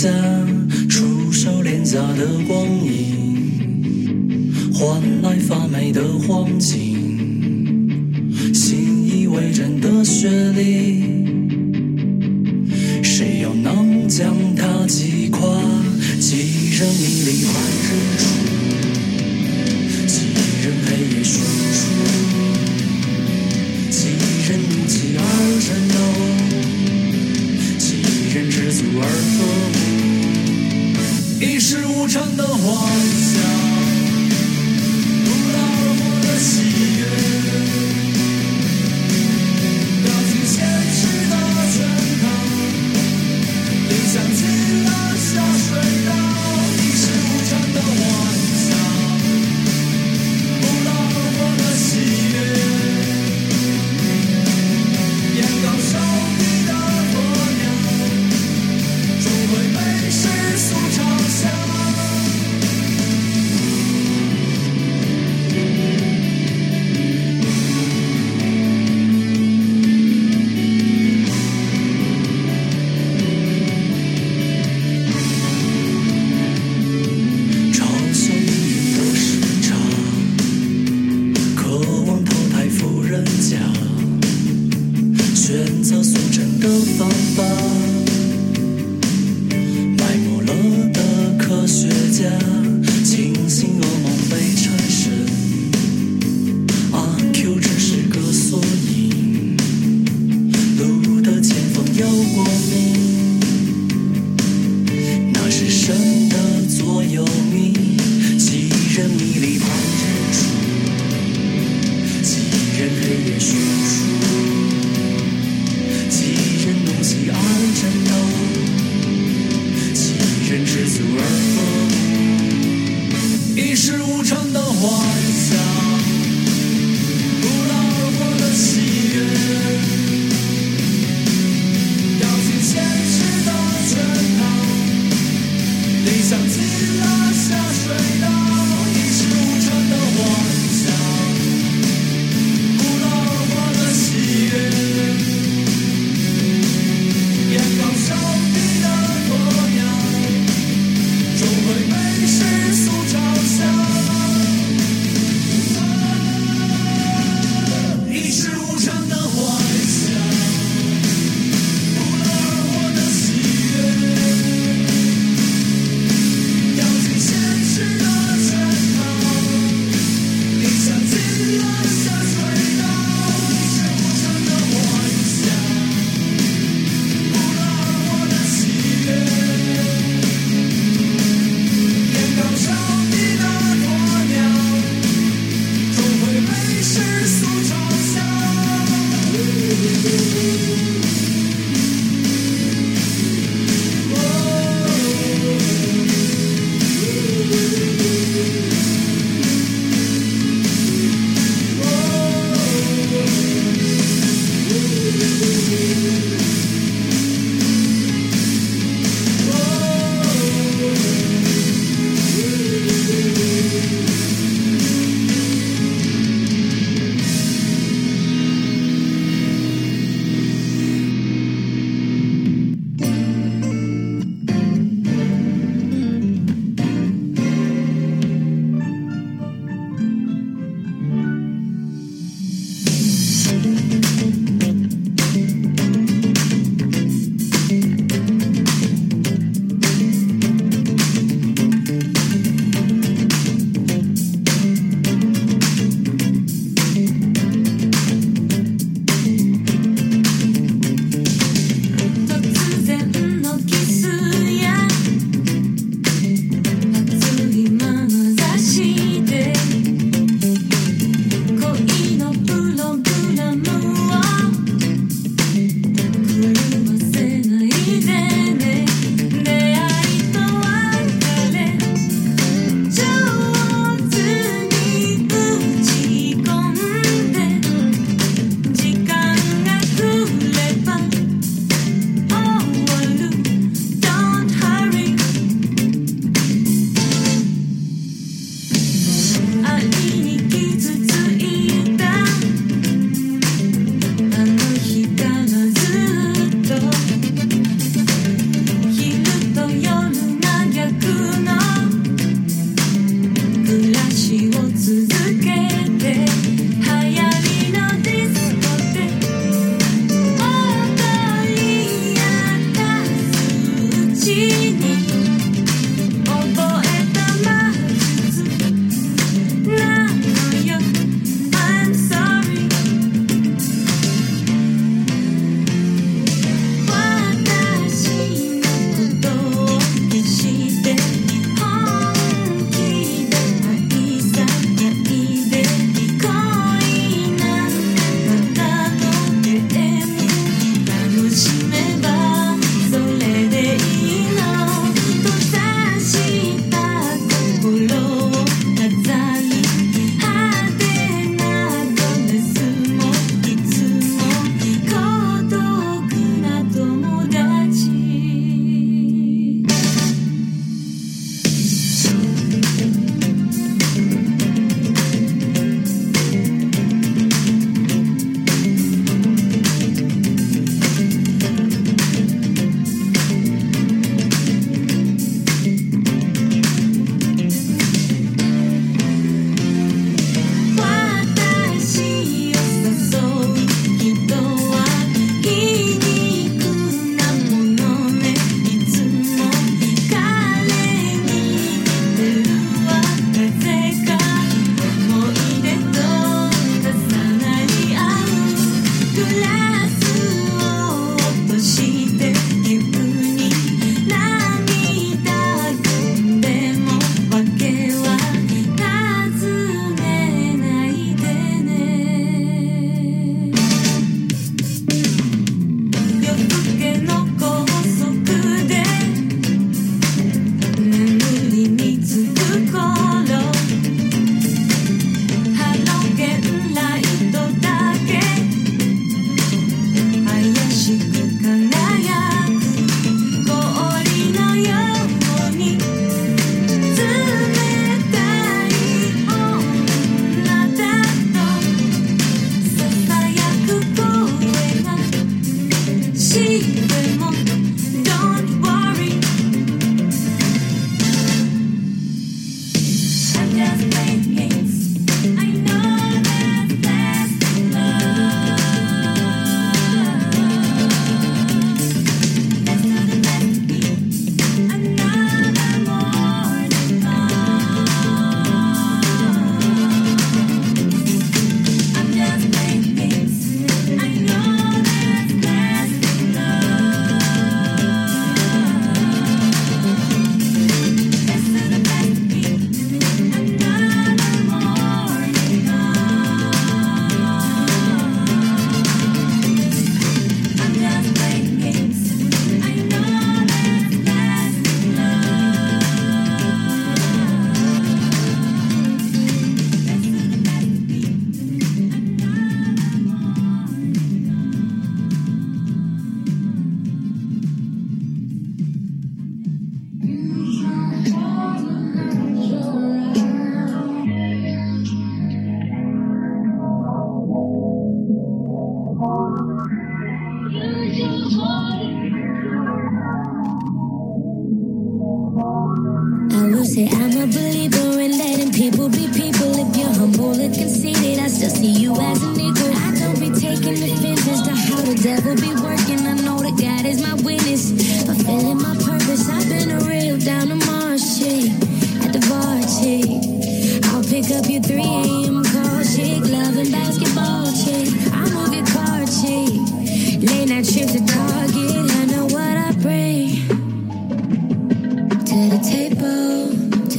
赞，出手廉价的光影，换来发霉的黄金，信以为真的学历，谁又能将它击垮？几人迷离幻日出。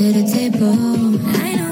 To the table. I know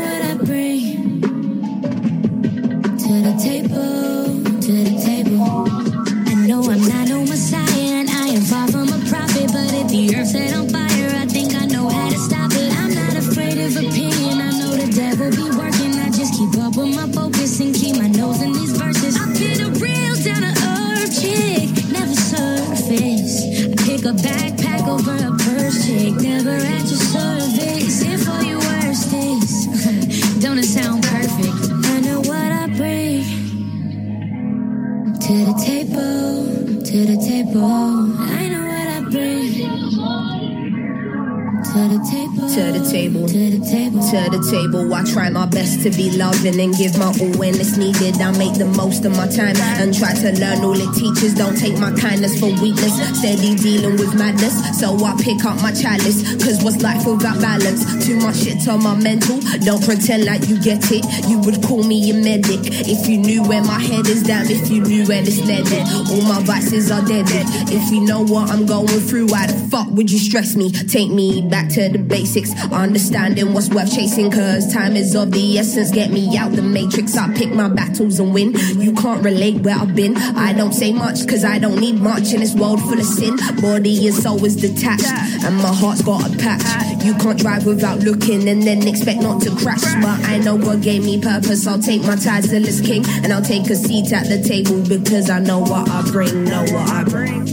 to the table, To the table. to the table. to the table. I try my best to be loving and give my all when it's needed. I make the most of my time and try to learn all it teaches. Don't take my kindness for weakness. Steady dealing with madness, so I pick up my chalice. Cause what's life without balance? Too much shit on my mental. Don't pretend like you get it. You would call me a medic if you knew where my head is. Damn, if you knew where this led it. All my vices are dead. If you know what I'm going through, why the fuck would you stress me? Take me back to the basics. Understanding what's worth chasing, cause time is of the essence. Get me out the matrix. I pick my battles and win. You can't relate where I've been. I don't say much, cause I don't need much in this world full of sin. Body and soul is detached, and my heart's got a patch. You can't drive without looking and then expect not to crash. But I know God gave me purpose. I'll take my title as king, and I'll take a seat at the table because I know what I bring. Know what I bring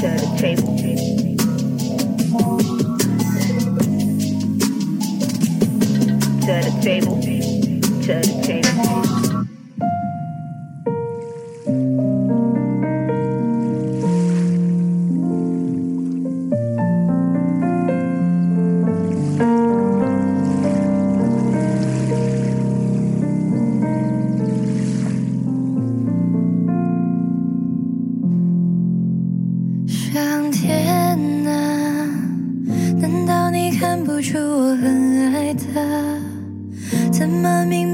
to the table. The table. To the table. 怎么明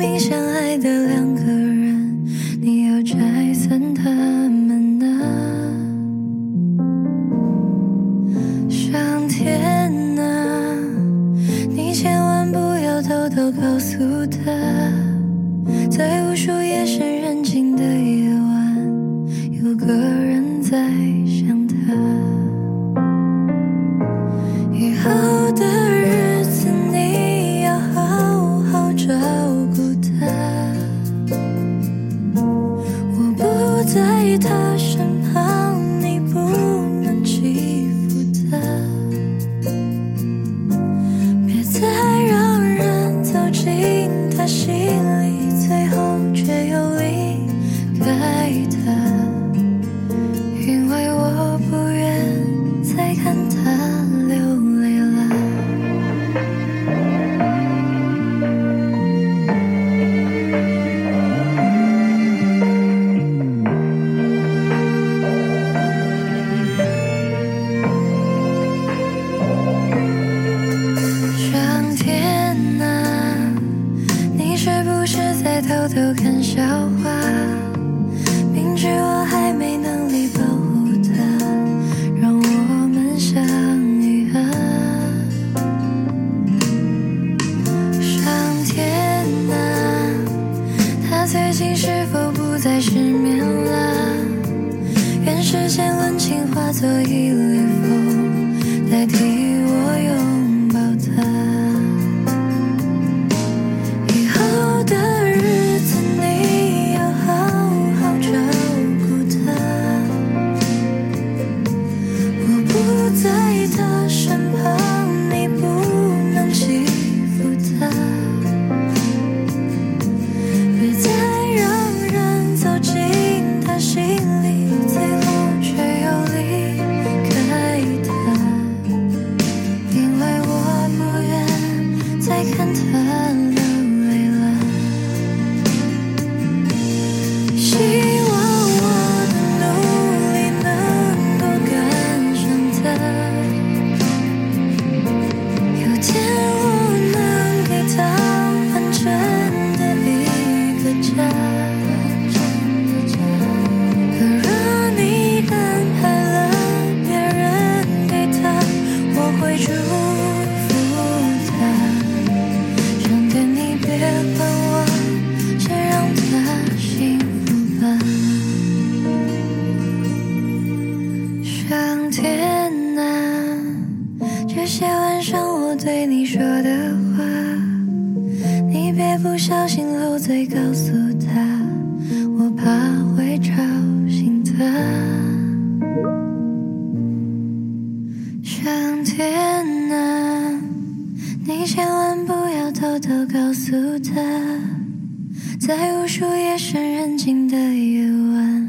在无数夜深人静的夜晚，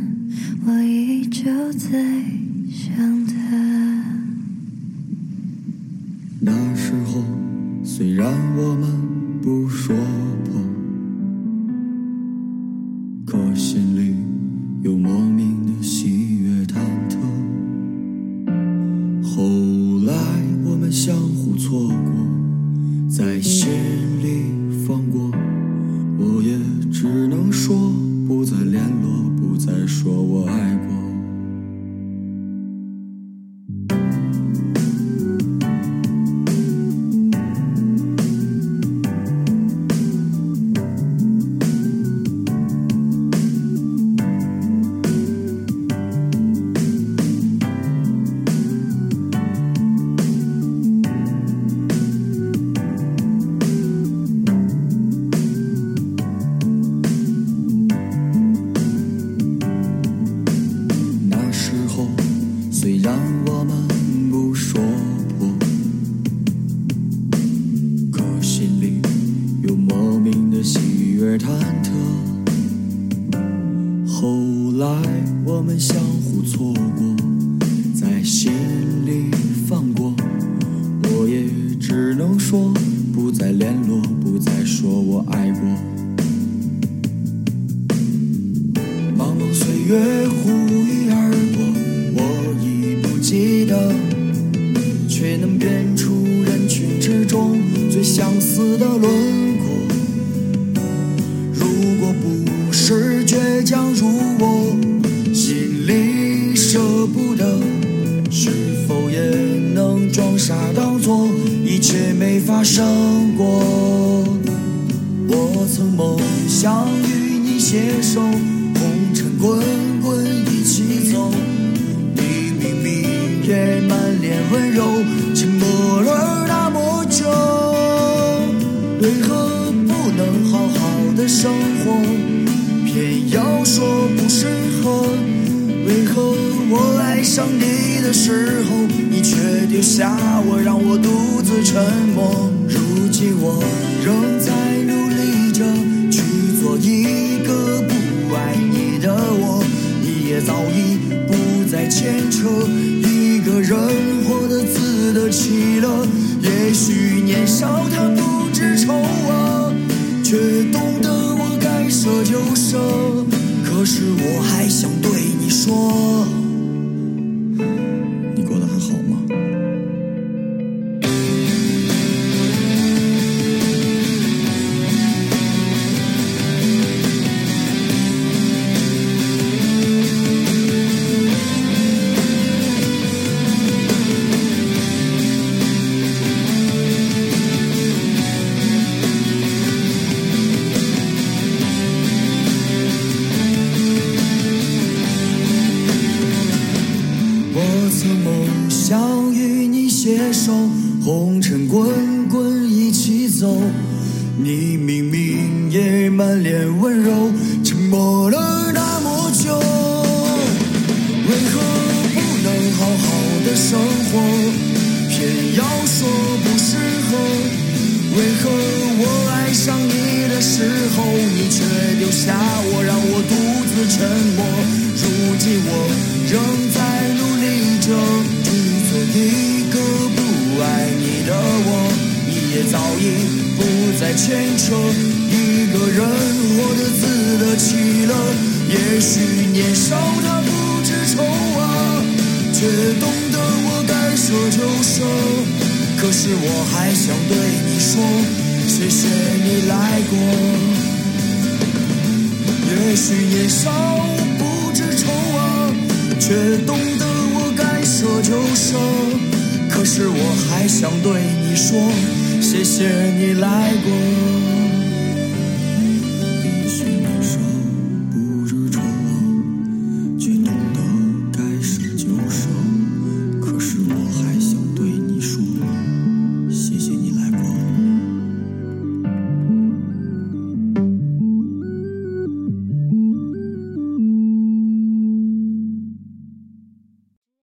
我依旧在想他。那时候，虽然我们不说破，可心里有莫名的喜悦忐忑。后来我们相互错过，在心里放过，只能说不再联络，不再说我爱我们不说破，可心里有莫名的喜悦忐忑。后来我们相互错过，在心傻当作一切没发生过？我曾梦想与你携手，红尘滚滚一起走。你明明也满脸温柔，沉默了那么久，为何不能好好的生活，偏要说不适合？为何我爱上你的时候，留下我，让我独自沉默？如今我仍在努力着去做一个不爱你的我，你也早已不再牵扯，一个人活得自得其乐。也许年少他不知愁啊，却懂得我该舍就舍。可是我还想对你说，想与你携手，红尘滚滚一起走。你明明也满脸温柔，沉默了那么久，为何不能好好的生活，偏要说不适合？为何我爱上你的时候，你却丢下我，让我独自沉默？如今我仍一个不爱你的我，你也早已不再牵扯，一个人活得自得其乐。也许年少他不知愁啊，却懂得我该舍就舍。可是我还想对你说，谢谢你来过。也许年少不知愁啊，却懂得该舍就舍。可是我还想对你说，谢谢你来过。